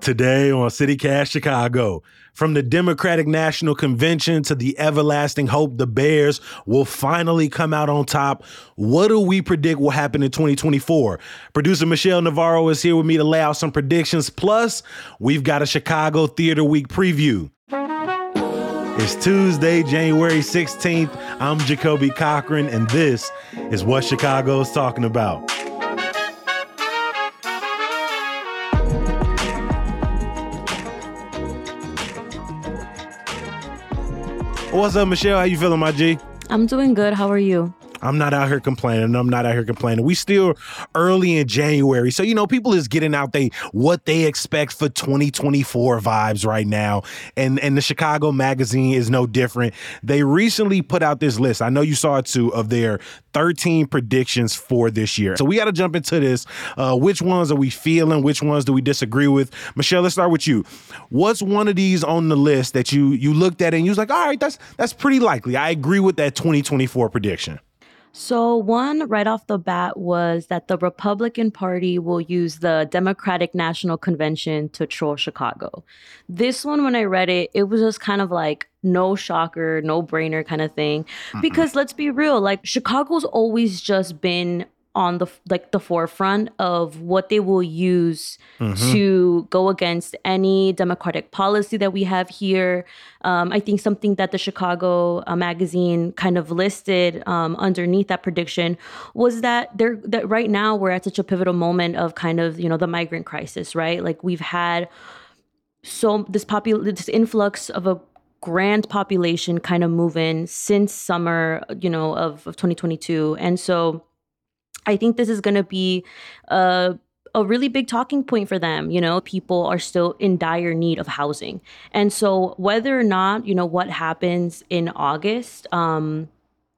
Today on CityCast Chicago, from the Democratic National Convention to the everlasting hope the Bears will finally come out on top, what do we predict will happen in 2024? Producer Michelle Navarro is here with me to lay out some predictions. Plus, we've got a Chicago Theater Week preview. It's Tuesday, January 16th. I'm Jacoby Cochran, and this is what Chicago is talking about. What's up, Michelle? How you feeling, my G? I'm doing good. How are you? I'm not out here complaining. I'm not out here complaining. We still early in January. So, you know, people is getting out they what they expect for 2024 vibes right now. And and the Chicago magazine is no different. They recently put out this list. I know you saw it too of their 13 predictions for this year. So we got to jump into this. Uh, which ones are we feeling? Which ones do we disagree with? Michelle, let's start with you. What's one of these on the list that you you looked at and you was like, all right, that's that's pretty likely. I agree with that 2024 prediction. So, one right off the bat was that the Republican Party will use the Democratic National Convention to troll Chicago. This one, when I read it, it was just kind of like no shocker, no brainer kind of thing. Because let's be real, like Chicago's always just been on the like the forefront of what they will use Mm-hmm. to go against any democratic policy that we have here. Um, I think something that the Chicago uh, magazine kind of listed um, underneath that prediction was that there that right now we're at such a pivotal moment of kind of you know the migrant crisis, right? Like we've had so this popul this influx of a grand population kind of move in since summer, you know, of, of 2022. And so I think this is going to be a a really big talking point for them. You know, people are still in dire need of housing. And so whether or not, you know, what happens in August, um,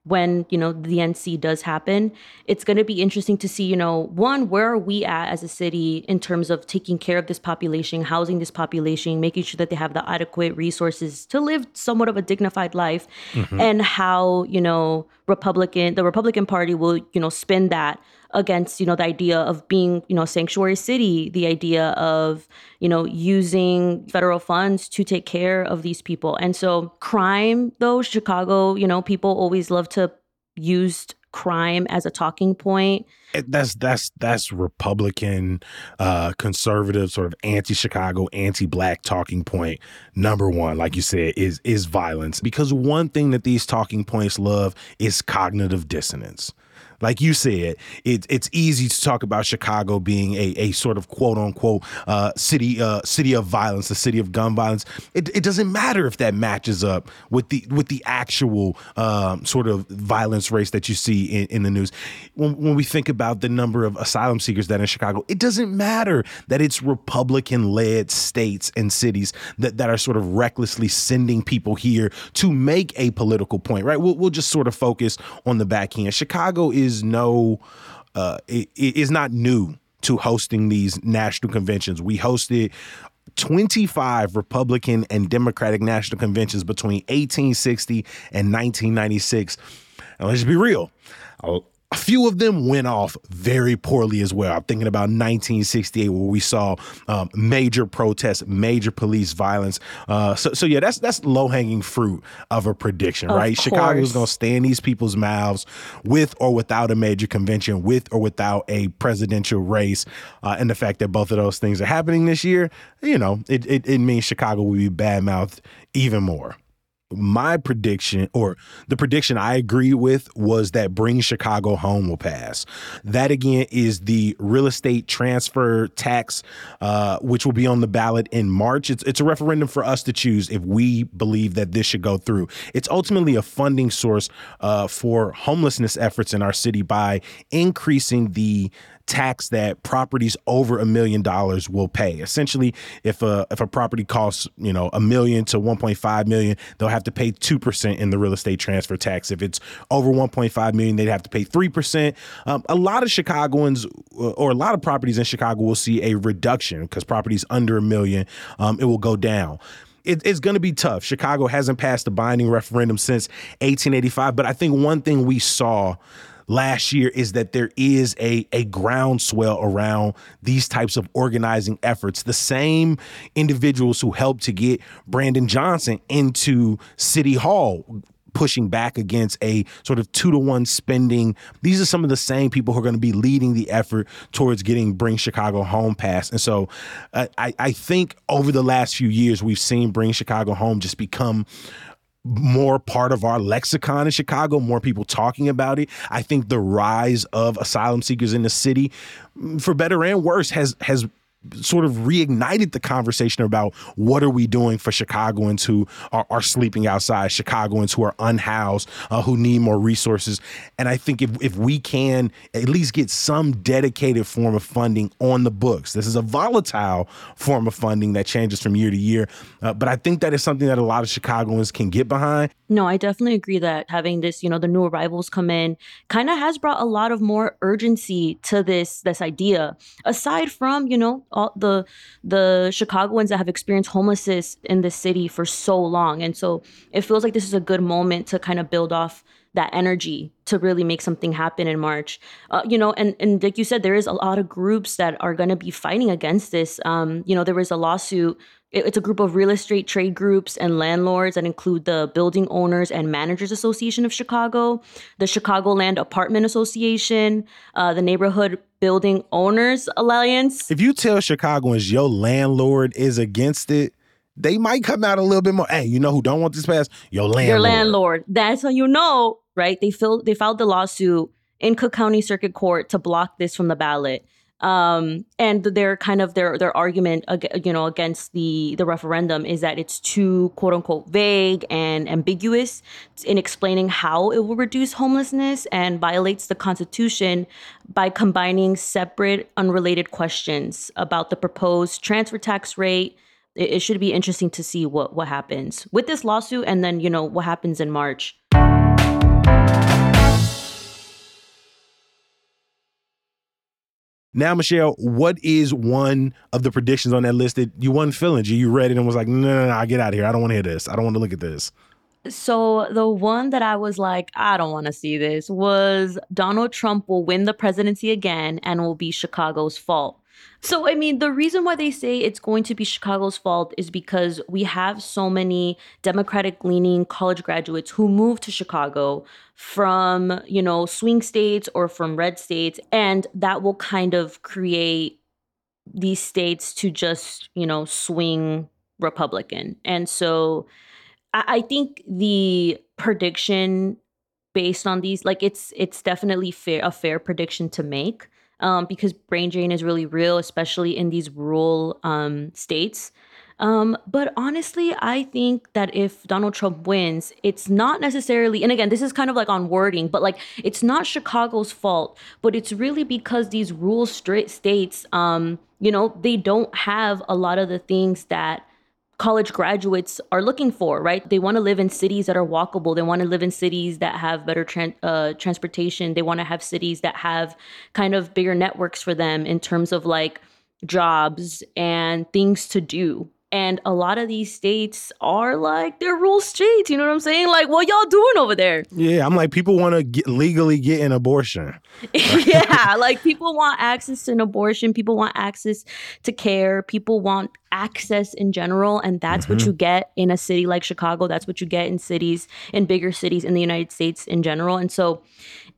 when you know the NC does happen, it's going to be interesting to see. You know, one, where are we at as a city in terms of taking care of this population, housing this population, making sure that they have the adequate resources to live somewhat of a dignified life, mm-hmm. and how you know Republican the Republican Party will you know spin that against you know the idea of being you know sanctuary city the idea of you know using federal funds to take care of these people and so crime though chicago you know people always love to use crime as a talking point that's that's that's Republican, uh, conservative, sort of anti-Chicago, anti-black talking point number one. Like you said, is is violence. Because one thing that these talking points love is cognitive dissonance. Like you said, it, it's easy to talk about Chicago being a, a sort of quote unquote uh, city uh, city of violence, a city of gun violence. It, it doesn't matter if that matches up with the with the actual um, sort of violence rates that you see in, in the news. When, when we think about the number of asylum seekers that in Chicago, it doesn't matter that it's Republican led states and cities that, that are sort of recklessly sending people here to make a political point, right? We'll, we'll just sort of focus on the back end. Chicago is no, uh, it, it is not new to hosting these national conventions. We hosted 25 Republican and Democratic national conventions between 1860 and 1996. And let's just be real. A, few of them went off very poorly as well. I'm thinking about 1968, where we saw um, major protests, major police violence. Uh, so, so yeah, that's that's low hanging fruit of a prediction, Of right? Chicago's course. going to stay in these people's mouths with or without a major convention, with or without a presidential race. Uh, and the fact that both of those things are happening this year, you know, it, it, it means Chicago will be bad mouthed even more my prediction or the prediction I agree with was that Bring Chicago Home will pass. That again is the real estate transfer tax, uh, which will be on the ballot in March. It's, it's a referendum for us to choose if we believe that this should go through. It's ultimately a funding source uh, for homelessness efforts in our city by increasing the tax that properties over a million dollars will pay. Essentially, if a if a property costs you know a million to 1.5 million, they'll have to pay two percent in the real estate transfer tax. If it's over 1.5 million, they'd have to pay three percent. Um, a lot of Chicagoans uh, or a lot of properties in Chicago will see a reduction because properties under a million, um, it will go down it, it's going to be tough. Chicago hasn't passed a binding referendum since 1885, but I think one thing we saw last year is that there is a a groundswell around these types of organizing efforts. The same individuals who helped to get Brandon Johnson into City Hall pushing back against a sort of two to one spending. These are some of the same people who are going to be leading the effort towards getting Bring Chicago Home passed. And so uh, I, I think over the last few years, we've seen Bring Chicago Home just become more part of our lexicon in Chicago, more people talking about it. I think the rise of asylum seekers in the city, for better and worse, has has sort of reignited the conversation about what are we doing for Chicagoans who are, are sleeping outside, Chicagoans who are unhoused, uh, who need more resources. And I think if, if we can at least get some dedicated form of funding on the books, this is a volatile form of funding that changes from year to year. Uh, but I think that is something that a lot of Chicagoans can get behind. No, I definitely agree that having this, you know, the new arrivals come in kind of has brought a lot of more urgency to this this idea. Aside from, you know, all the the Chicagoans that have experienced homelessness in the city for so long. And so it feels like this is a good moment to kind of build off that energy to really make something happen in March. Uh, you know, and and like you said, there is a lot of groups that are going to be fighting against this. Um, you know, there was a lawsuit it's a group of real estate trade groups and landlords that include the Building Owners and Managers Association of Chicago, the Chicagoland Apartment Association, uh, the Neighborhood Building Owners Alliance. If you tell Chicagoans your landlord is against it, they might come out a little bit more. Hey, you know who don't want this passed? Your landlord. Your landlord. That's how you know, right? They filled, they filed the lawsuit in Cook County Circuit Court to block this from the ballot. Um, and their kind of their their argument, you know, against the the referendum is that it's too quote unquote vague and ambiguous in explaining how it will reduce homelessness and violates the Constitution by combining separate, unrelated questions about the proposed transfer tax rate. It, it should be interesting to see what what happens with this lawsuit, and then you know what happens in March. Now, Michelle, what is one of the predictions on that list that you wasn't feeling? You read it and was like, no, no, no, I get out of here. I don't want to hear this. I don't want to look at this. So the one that I was like, I don't want to see this was Donald Trump will win the presidency again and will be Chicago's fault. So, I mean, the reason why they say it's going to be Chicago's fault is because we have so many Democratic leaning college graduates who move to Chicago from, you know, swing states or from red states. And that will kind of create these states to just, you know, swing Republican. And so I, I think the prediction based on these, like it's it's definitely fair a fair prediction to make um, because brain drain is really real, especially in these rural um, states. Um, but honestly, I think that if Donald Trump wins, it's not necessarily, and again, this is kind of like on wording, but like it's not Chicago's fault, but it's really because these rural straight states, um, you know, they don't have a lot of the things that college graduates are looking for, right? They want to live in cities that are walkable. They want to live in cities that have better tra- uh, transportation. They want to have cities that have kind of bigger networks for them in terms of like jobs and things to do, and a lot of these states are like they're rural states. You know what I'm saying? Like, what y'all doing over there? Yeah, I'm like, people want to legally get an abortion. yeah, like people want access to an abortion. People want access to care. People want access in general. And that's mm-hmm. what you get in a city like Chicago. That's what you get in cities, in bigger cities in the United States in general. And so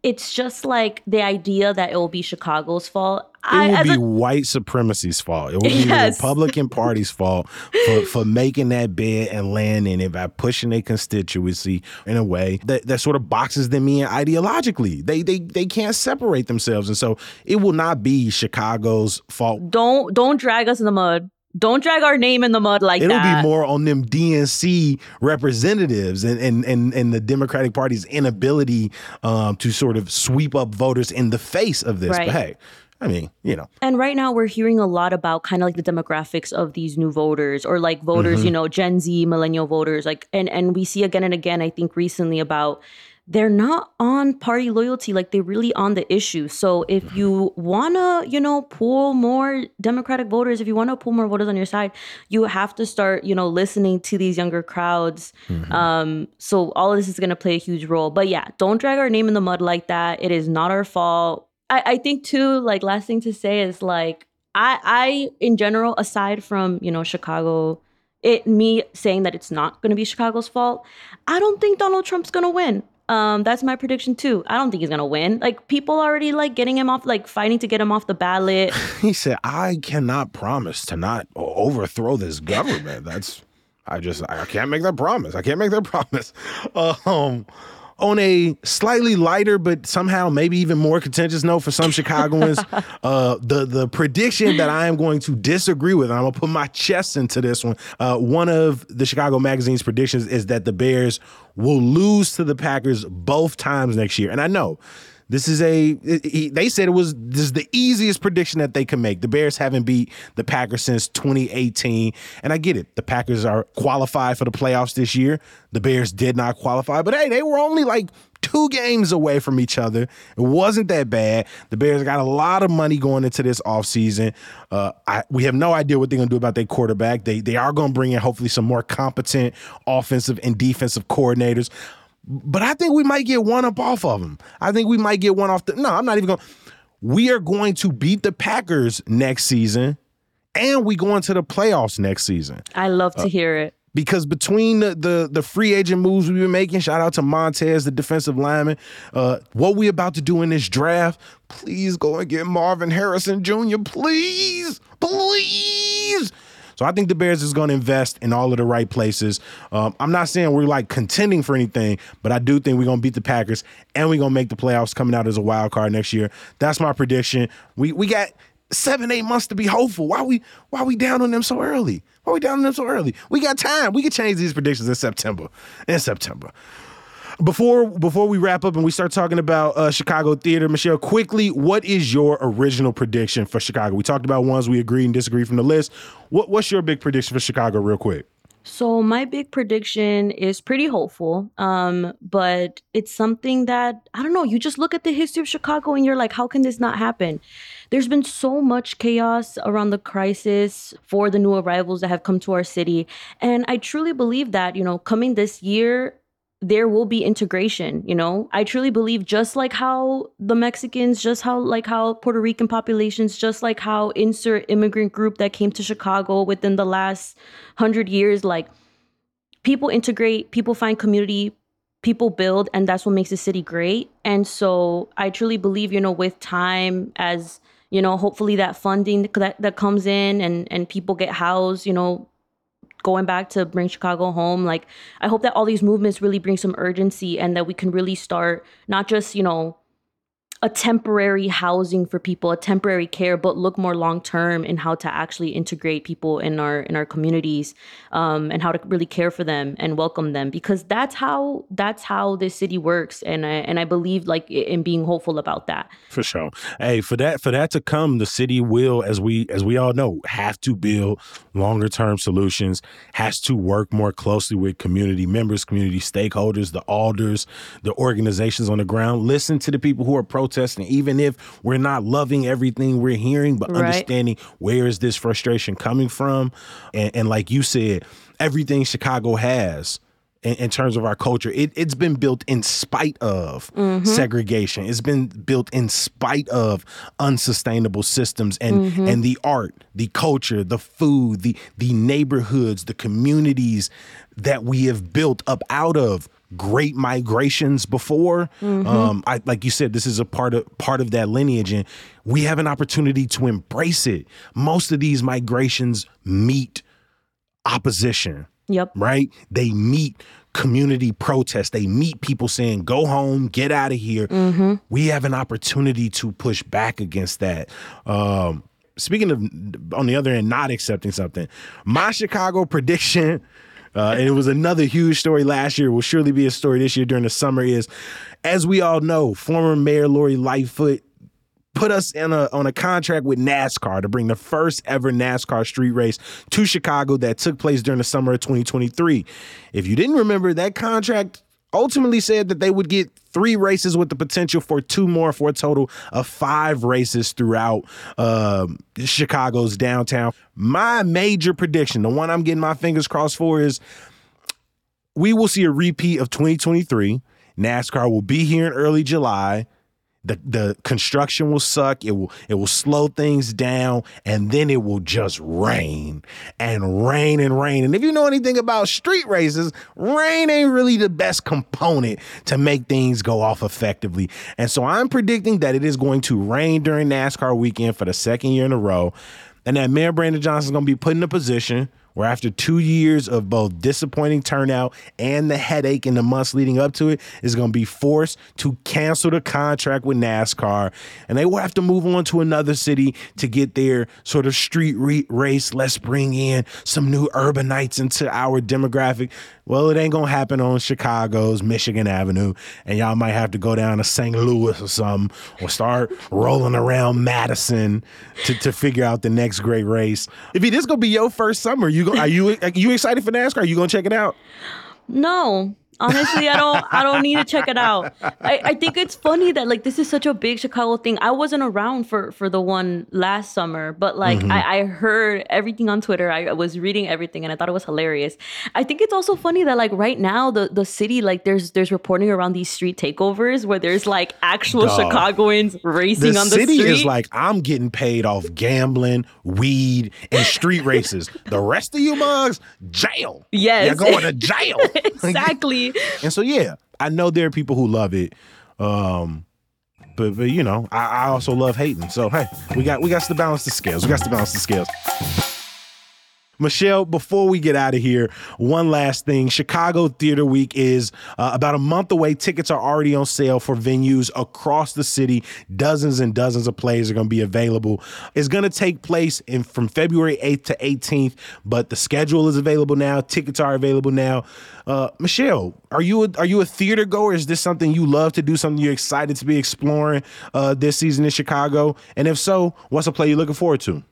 it's just like the idea that it will be Chicago's fault. It I, will be a, white supremacy's fault. It will be yes. the Republican Party's fault for, for making that bed and landing it by pushing their constituency in a way that, that sort of boxes them in ideologically. They they they can't separate themselves, and so it will not be Chicago's fault. Don't don't drag us in the mud. Don't drag our name in the mud like It'll that. It'll be more on them DNC representatives and and and, and the Democratic Party's inability um, to sort of sweep up voters in the face of this. Right. But hey, I mean, you know. And right now we're hearing a lot about kind of like the demographics of these new voters or like voters, mm-hmm. you know, Gen Z, millennial voters, like and and we see again and again I think recently about they're not on party loyalty like they're really on the issue so if you want to you know pull more democratic voters if you want to pull more voters on your side you have to start you know listening to these younger crowds mm-hmm. um so all of this is going to play a huge role but yeah don't drag our name in the mud like that it is not our fault i i think too like last thing to say is like i i in general aside from you know chicago it me saying that it's not to be chicago's fault i don't think donald trump's to win um, that's my prediction too. I don't think he's gonna win. Like people already like getting him off, like fighting to get him off the ballot. he said, "I cannot promise to not overthrow this government." That's I just I can't make that promise. I can't make that promise. Um, on a slightly lighter but somehow maybe even more contentious note for some Chicagoans, uh, the the prediction that I am going to disagree with, and I'm gonna put my chest into this one. Uh, one of the Chicago Magazine's predictions is that the Bears will lose to the Packers both times next year, and I know this is a. He, they said it was this is the easiest prediction that they can make. The Bears haven't beat the Packers since 2018, and I get it. The Packers are qualified for the playoffs this year. The Bears did not qualify, but hey, they were only like two games away from each other. It wasn't that bad. The Bears got a lot of money going into this offseason. Uh, I, we have no idea what they're going to do about their quarterback. They they are going to bring in hopefully some more competent offensive and defensive coordinators. But I think we might get one up off of them. I think we might get one off the. No, I'm not even going. We are going to beat the Packers next season, and we go into the playoffs next season. I love to uh, hear it because between the, the, the free agent moves we've been making, shout out to Montez, the defensive lineman, uh, what we about to do in this draft, please go and get Marvin Harrison Jr. Please, please. So I think the Bears is going to invest in all of the right places. Um, I'm not saying we're like contending for anything, but I do think we're going to beat the Packers and we're going to make the playoffs coming out as a wild card next year. That's my prediction. We we got seven, eight months to be hopeful. Why we why we down on them so early? Why we down on them so early? We got time. We can change these predictions in September. In September. Before before we wrap up and we start talking about uh, Chicago theater, Michelle, quickly, what is your original prediction for Chicago? We talked about ones we agree and disagree from the list. What, what's your big prediction for Chicago, real quick? So my big prediction is pretty hopeful, um, but it's something that I don't know. You just look at the history of Chicago and you're like, how can this not happen? There's been so much chaos around the crisis for the new arrivals that have come to our city, and I truly believe that you know, coming this year, there will be integration you know? I truly believe just like how the mexicans just how like how puerto rican populations just like how insert immigrant group that came to chicago within the last 100 years like people integrate people find community people build and that's what makes the city great. And so i truly believe you know with time as you know hopefully that funding that, that comes in and and people get housed you know going back to bring Chicago home. Like, I hope that all these movements really bring some urgency and that we can really start not just, you know, a temporary housing for people, a temporary care, but look more long term in how to actually integrate people in our in our communities um, and how to really care for them and welcome them because that's how that's how this city works and I and I believe like in being hopeful about that. For sure. Hey, for that for that to come, the city will, as we as we all know, have to build longer term solutions, has to work more closely with community members, community stakeholders, the alders, the organizations on the ground. Listen to the people who are protesting protesting, even if we're not loving everything we're hearing, but right. understanding where is this frustration coming from. And, and like you said, everything Chicago has in, in, terms of our culture. It, has been built in spite of mm-hmm. segregation. It's been built in spite of unsustainable systems and mm-hmm. and the art, the culture, the food, the the neighborhoods, the communities that we have built up out of great migrations before. Mm-hmm. Um, I, like you said, this is a part of part of that lineage, and we have an opportunity to embrace it. Most of these migrations meet opposition. Yep. Right? They meet community protests. They meet people saying, go home, get out of here. Mm-hmm. We have an opportunity to push back against that. Um, speaking of, on the other end, not accepting something, my Chicago prediction uh, and it was another huge story last year. Will surely be a story this year during the summer. Is as we all know, former Mayor Lori Lightfoot put us in a on a contract with NASCAR to bring the first ever NASCAR street race to Chicago that took place during the summer of 2023. If you didn't remember, that contract ultimately said that they would get three races with the potential for two more for a total of five races throughout uh, Chicago's downtown. My major prediction, the one I'm getting my fingers crossed for, is we will see a repeat of 2023. NASCAR will be here in early July the the construction will suck it will it will slow things down and then it will just rain and rain and rain. And if you know anything about street races rain ain't really the best component to make things go off effectively. And so i'm predicting that it is going to rain during nascar weekend for the second year in a row and that mayor brandon johnson is going to be put in a position where after two years of both disappointing turnout and the headache in the months leading up to it, is going to be forced to cancel the contract with NASCAR, and they will have to move on to another city to get their sort of street re- race. Let's bring in some new urbanites into our demographic. Well, it ain't gonna happen on Chicago's Michigan Avenue, and y'all might have to go down to St. Louis or something, or start rolling around Madison to, to figure out the next great race. If it is gonna be your first summer, you go, are you are you excited for NASCAR? Are you gonna check it out? No, Honestly, I don't I don't need to check it out. I, I think it's funny that like this is such a big Chicago thing. I wasn't around for for the one last summer, but like mm-hmm. I, I heard everything on Twitter. I, was reading everything and I thought it was hilarious. I think it's also funny that like right now the the city like there's there's reporting around these street takeovers where there's like actual Dog. Chicagoans racing the on the city street. is like I'm getting paid off gambling, weed, and street races. the rest of you mugs, jail. Yes, you're going to jail. exactly. And so yeah, I know there are people who love it. Um, but but you know, I, I also love hating. So hey, we got we got to balance the scales. We got to balance the scales. Michelle, before we get out of here, one last thing. Chicago Theater Week is uh, about a month away. Tickets are already on sale for venues across the city. Dozens and dozens of plays are going to be available. It's going to take place in from February 8th to 18th, but the schedule is available now. Tickets are available now. Uh, Michelle, are you a, are you a theater goer? Is this something you love to do? Something you're excited to be exploring uh, this season in Chicago? And if so, what's a play you're looking forward to?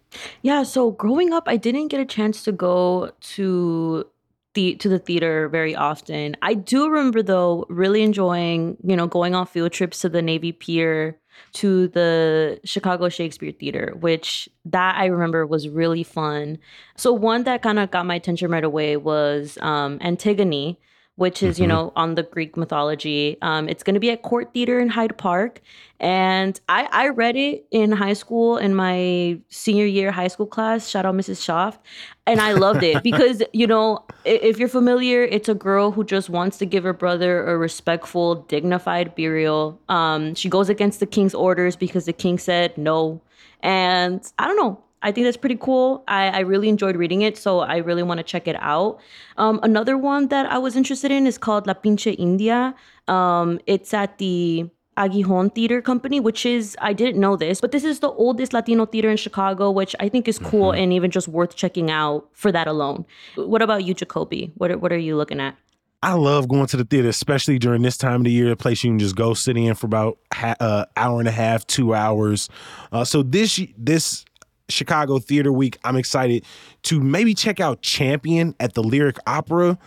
Yeah, so growing up, I didn't get a chance to go to the to the theater very often. I do remember though really enjoying, you know, going on field trips to the Navy Pier to the Chicago Shakespeare Theater, which that I remember was really fun. So one that kind of got my attention right away was um, Antigone, which is, mm-hmm. you know, on the Greek mythology. Um, it's going to be at Court Theater in Hyde Park. And I, I read it in high school in my senior year high school class. Shout out Mrs. Schaff. And I loved it because, you know, if you're familiar, it's a girl who just wants to give her brother a respectful, dignified burial. Um, she goes against the king's orders because the king said no. And I don't know. I think that's pretty cool. I, I really enjoyed reading it, so I really want to check it out. Um, another one that I was interested in is called La Pinche India. Um, it's at the Aguijón Theater Company, which is, I didn't know this, but this is the oldest Latino theater in Chicago, which I think is cool mm-hmm. and even just worth checking out for that alone. What about you, Jacoby? What are, what are you looking at? I love going to the theater, especially during this time of the year, a place you can just go sit in for about an uh, hour and a half, two hours. Uh, so this this Chicago Theater Week, I'm excited to maybe check out Champion at the Lyric Opera.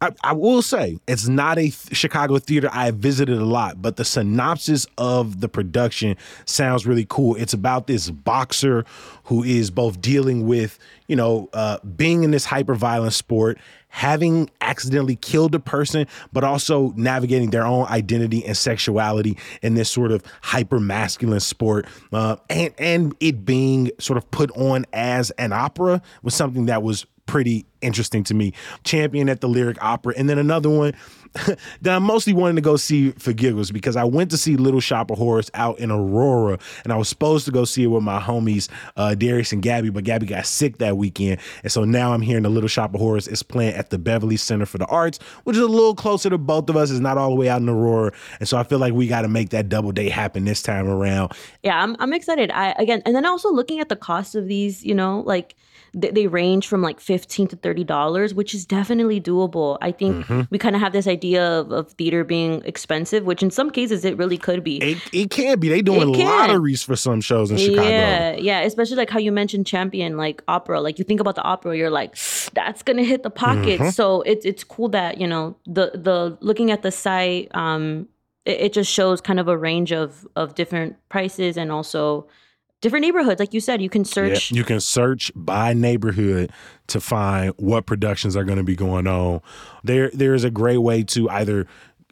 I, I, will say it's not a th- Chicago theater I have visited a lot, but the synopsis of the production sounds really cool. It's about this boxer who is both dealing with, you know, uh, being in this hyper violent sport, having accidentally killed a person, but also navigating their own identity and sexuality in this sort of hyper masculine sport, uh, and and it being sort of put on as an opera was something that was pretty interesting to me. Champion at the Lyric Opera. And then another one that I'm mostly wanting to go see for giggles because I went to see Little Shop of Horrors out in Aurora and I was supposed to go see it with my homies, uh, Darius and Gabby, but Gabby got sick that weekend. And so now I'm hearing the Little Shop of Horrors is playing at the Beverly Center for the Arts, which is a little closer to both of us. It's not all the way out in Aurora. And so I feel like we got to make that double date happen this time around. Yeah, I'm, I'm excited. I, again, and then also looking at the cost of these, you know, like, they, range from like 15 to 30 dollars which is definitely doable i think mm-hmm. we kind of have this idea idea of, of theater being expensive, which in some cases it really could be. It, it can be. They doing lotteries for some shows in Chicago. Yeah, yeah. Especially like how you mentioned Champion, like opera. Like you think about the opera, you're like, that's gonna hit the pocket. Mm-hmm. So it's it's cool that you know the the looking at the site, um, it, it just shows kind of a range of of different prices and also different neighborhoods. Like you said, you can search. Yeah, you can search by neighborhood to find what productions are going to be going on. There, there is a great way to either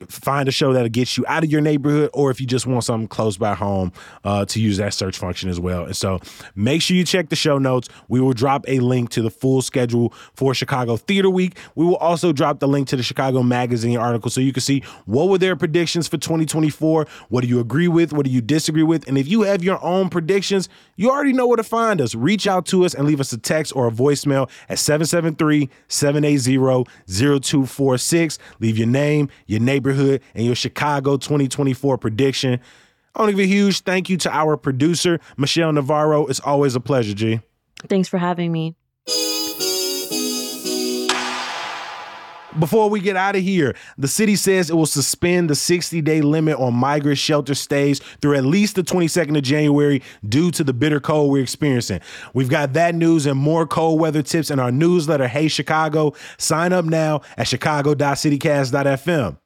find a show that'll get you out of your neighborhood, or if you just want something close by home, uh, to use that search function as well. And so make sure you check the show notes. We will drop a link to the full schedule for Chicago Theater Week. We will also drop the link to the Chicago Magazine article so you can see what were their predictions for 2024. What do you agree with? What do you disagree with? And if you have your own predictions, you already know where to find us. Reach out to us and leave us a text or a voicemail at 773 780 0246. Leave your name, your neighborhood neighborhood and your Chicago 2024 prediction. I want to give a huge thank you to our producer, Michelle Navarro. It's always a pleasure, G. Thanks for having me. Before we get out of here, the city says it will suspend the 60 day limit on migrant shelter stays through at least the 22nd of January due to the bitter cold we're experiencing. We've got that news and more cold weather tips in our newsletter, Hey Chicago. Sign up now at chicago.citycast.fm.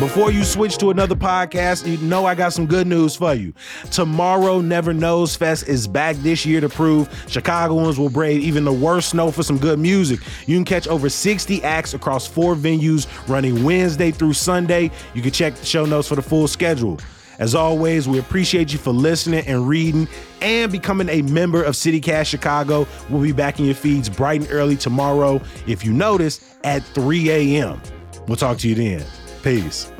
Before you switch to another podcast, you know I got some good news for you. Tomorrow Never Knows Fest is back this year to prove Chicagoans will brave even the worst snow for some good music. You can catch over 60 acts across four venues running Wednesday through Sunday. You can check the show notes for the full schedule. As always, we appreciate you for listening and reading and becoming a member of CityCast Chicago. We'll be back in your feeds bright and early tomorrow, if you notice, at 3 a.m. We'll talk to you then. Peace.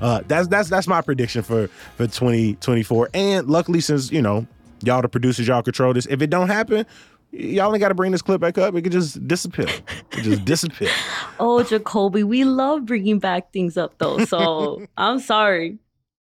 Uh, that's that's that's my prediction for for 2024. And luckily, since you know y'all the producers, y'all control this. If it don't happen, y'all ain't got to bring this clip back up. It could just disappear. It just disappear. oh, Jacoby, we love bringing back things up though. So I'm sorry.